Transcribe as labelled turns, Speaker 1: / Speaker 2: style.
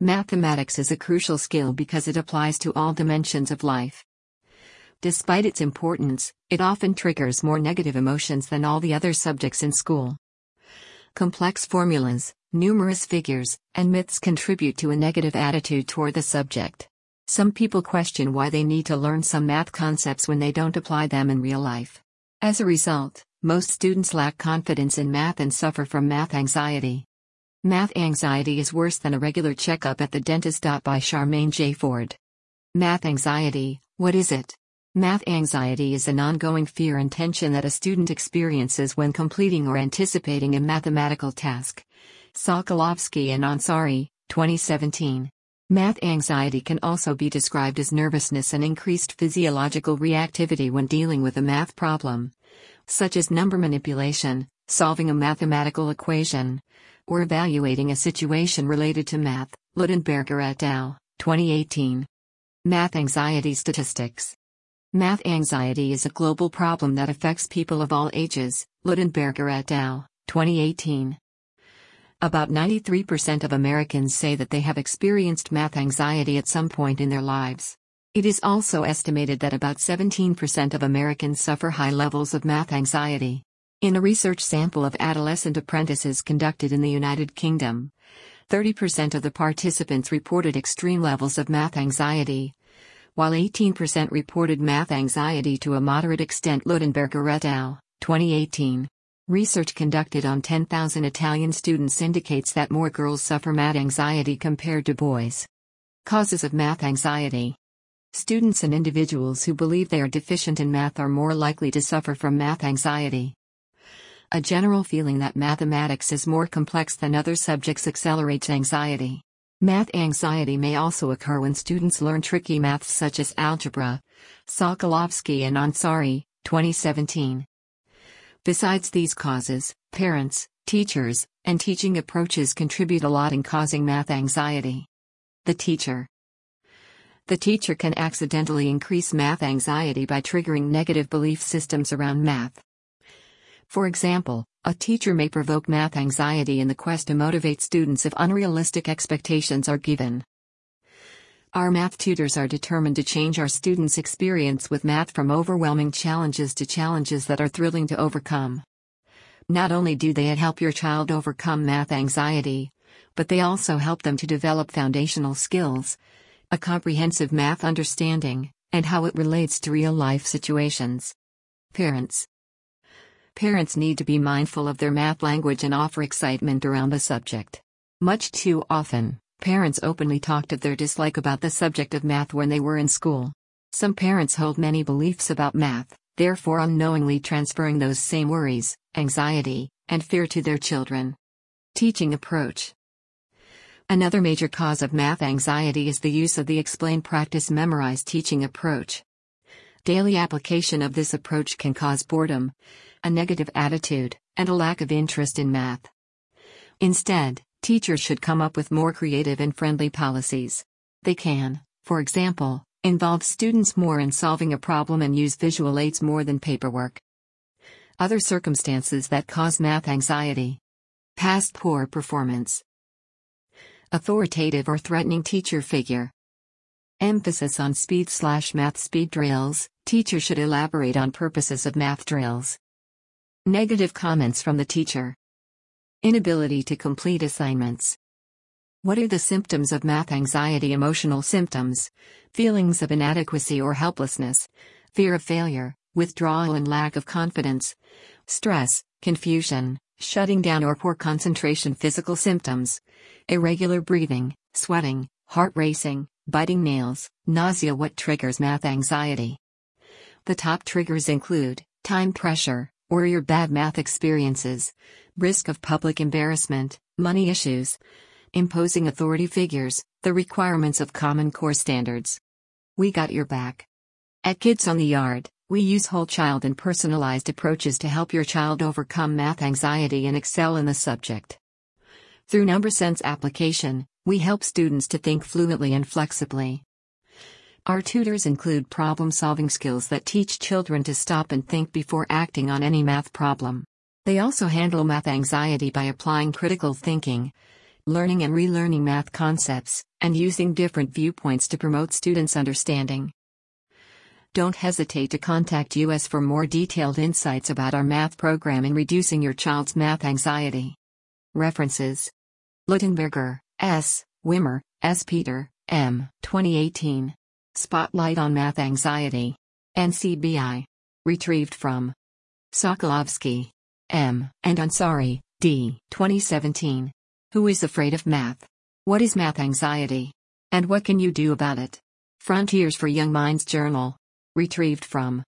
Speaker 1: Mathematics is a crucial skill because it applies to all dimensions of life. Despite its importance, it often triggers more negative emotions than all the other subjects in school. Complex formulas, numerous figures, and myths contribute to a negative attitude toward the subject. Some people question why they need to learn some math concepts when they don't apply them in real life. As a result, most students lack confidence in math and suffer from math anxiety. Math anxiety is worse than a regular checkup at the dentist. By Charmaine J. Ford. Math anxiety, what is it? Math anxiety is an ongoing fear and tension that a student experiences when completing or anticipating a mathematical task. Sokolowski and Ansari, 2017. Math anxiety can also be described as nervousness and increased physiological reactivity when dealing with a math problem, such as number manipulation, solving a mathematical equation, or evaluating a situation related to math. Luttenberger et al., 2018. Math anxiety statistics. Math anxiety is a global problem that affects people of all ages, Luttenberger et al., 2018. About 93% of Americans say that they have experienced math anxiety at some point in their lives. It is also estimated that about 17% of Americans suffer high levels of math anxiety. In a research sample of adolescent apprentices conducted in the United Kingdom, 30% of the participants reported extreme levels of math anxiety, while 18% reported math anxiety to a moderate extent. Luttenberger et al., 2018. Research conducted on 10,000 Italian students indicates that more girls suffer math anxiety compared to boys. Causes of math anxiety Students and individuals who believe they are deficient in math are more likely to suffer from math anxiety. A general feeling that mathematics is more complex than other subjects accelerates anxiety. Math anxiety may also occur when students learn tricky maths such as algebra. Sokolowski and Ansari, 2017. Besides these causes, parents, teachers, and teaching approaches contribute a lot in causing math anxiety. The teacher. The teacher can accidentally increase math anxiety by triggering negative belief systems around math. For example, a teacher may provoke math anxiety in the quest to motivate students if unrealistic expectations are given. Our math tutors are determined to change our students' experience with math from overwhelming challenges to challenges that are thrilling to overcome. Not only do they help your child overcome math anxiety, but they also help them to develop foundational skills, a comprehensive math understanding, and how it relates to real life situations. Parents Parents need to be mindful of their math language and offer excitement around the subject. Much too often, parents openly talked of their dislike about the subject of math when they were in school. Some parents hold many beliefs about math, therefore unknowingly transferring those same worries, anxiety, and fear to their children. Teaching approach. Another major cause of math anxiety is the use of the explain practice memorize teaching approach. Daily application of this approach can cause boredom, a negative attitude, and a lack of interest in math. Instead, teachers should come up with more creative and friendly policies. They can, for example, involve students more in solving a problem and use visual aids more than paperwork. Other circumstances that cause math anxiety. Past poor performance. Authoritative or threatening teacher figure. Emphasis on speed slash math speed drills. Teacher should elaborate on purposes of math drills. Negative comments from the teacher. Inability to complete assignments. What are the symptoms of math anxiety? Emotional symptoms, feelings of inadequacy or helplessness, fear of failure, withdrawal and lack of confidence, stress, confusion, shutting down or poor concentration. Physical symptoms, irregular breathing, sweating, heart racing, biting nails, nausea. What triggers math anxiety? The top triggers include time pressure, or your bad math experiences, risk of public embarrassment, money issues, imposing authority figures, the requirements of Common Core standards. We got your back. At Kids on the Yard, we use whole child and personalized approaches to help your child overcome math anxiety and excel in the subject. Through Number Sense application, we help students to think fluently and flexibly. Our tutors include problem solving skills that teach children to stop and think before acting on any math problem. They also handle math anxiety by applying critical thinking, learning and relearning math concepts, and using different viewpoints to promote students' understanding. Don't hesitate to contact us for more detailed insights about our math program in reducing your child's math anxiety. References Luttenberger, S., Wimmer, S. Paechter, M. 2018. Spotlight on Math Anxiety. NCBI. Retrieved from Sokolowski, M. and Ansari, D. 2017. Who is afraid of math? What is math anxiety? And what can you do about it? Frontiers for Young Minds Journal. Retrieved from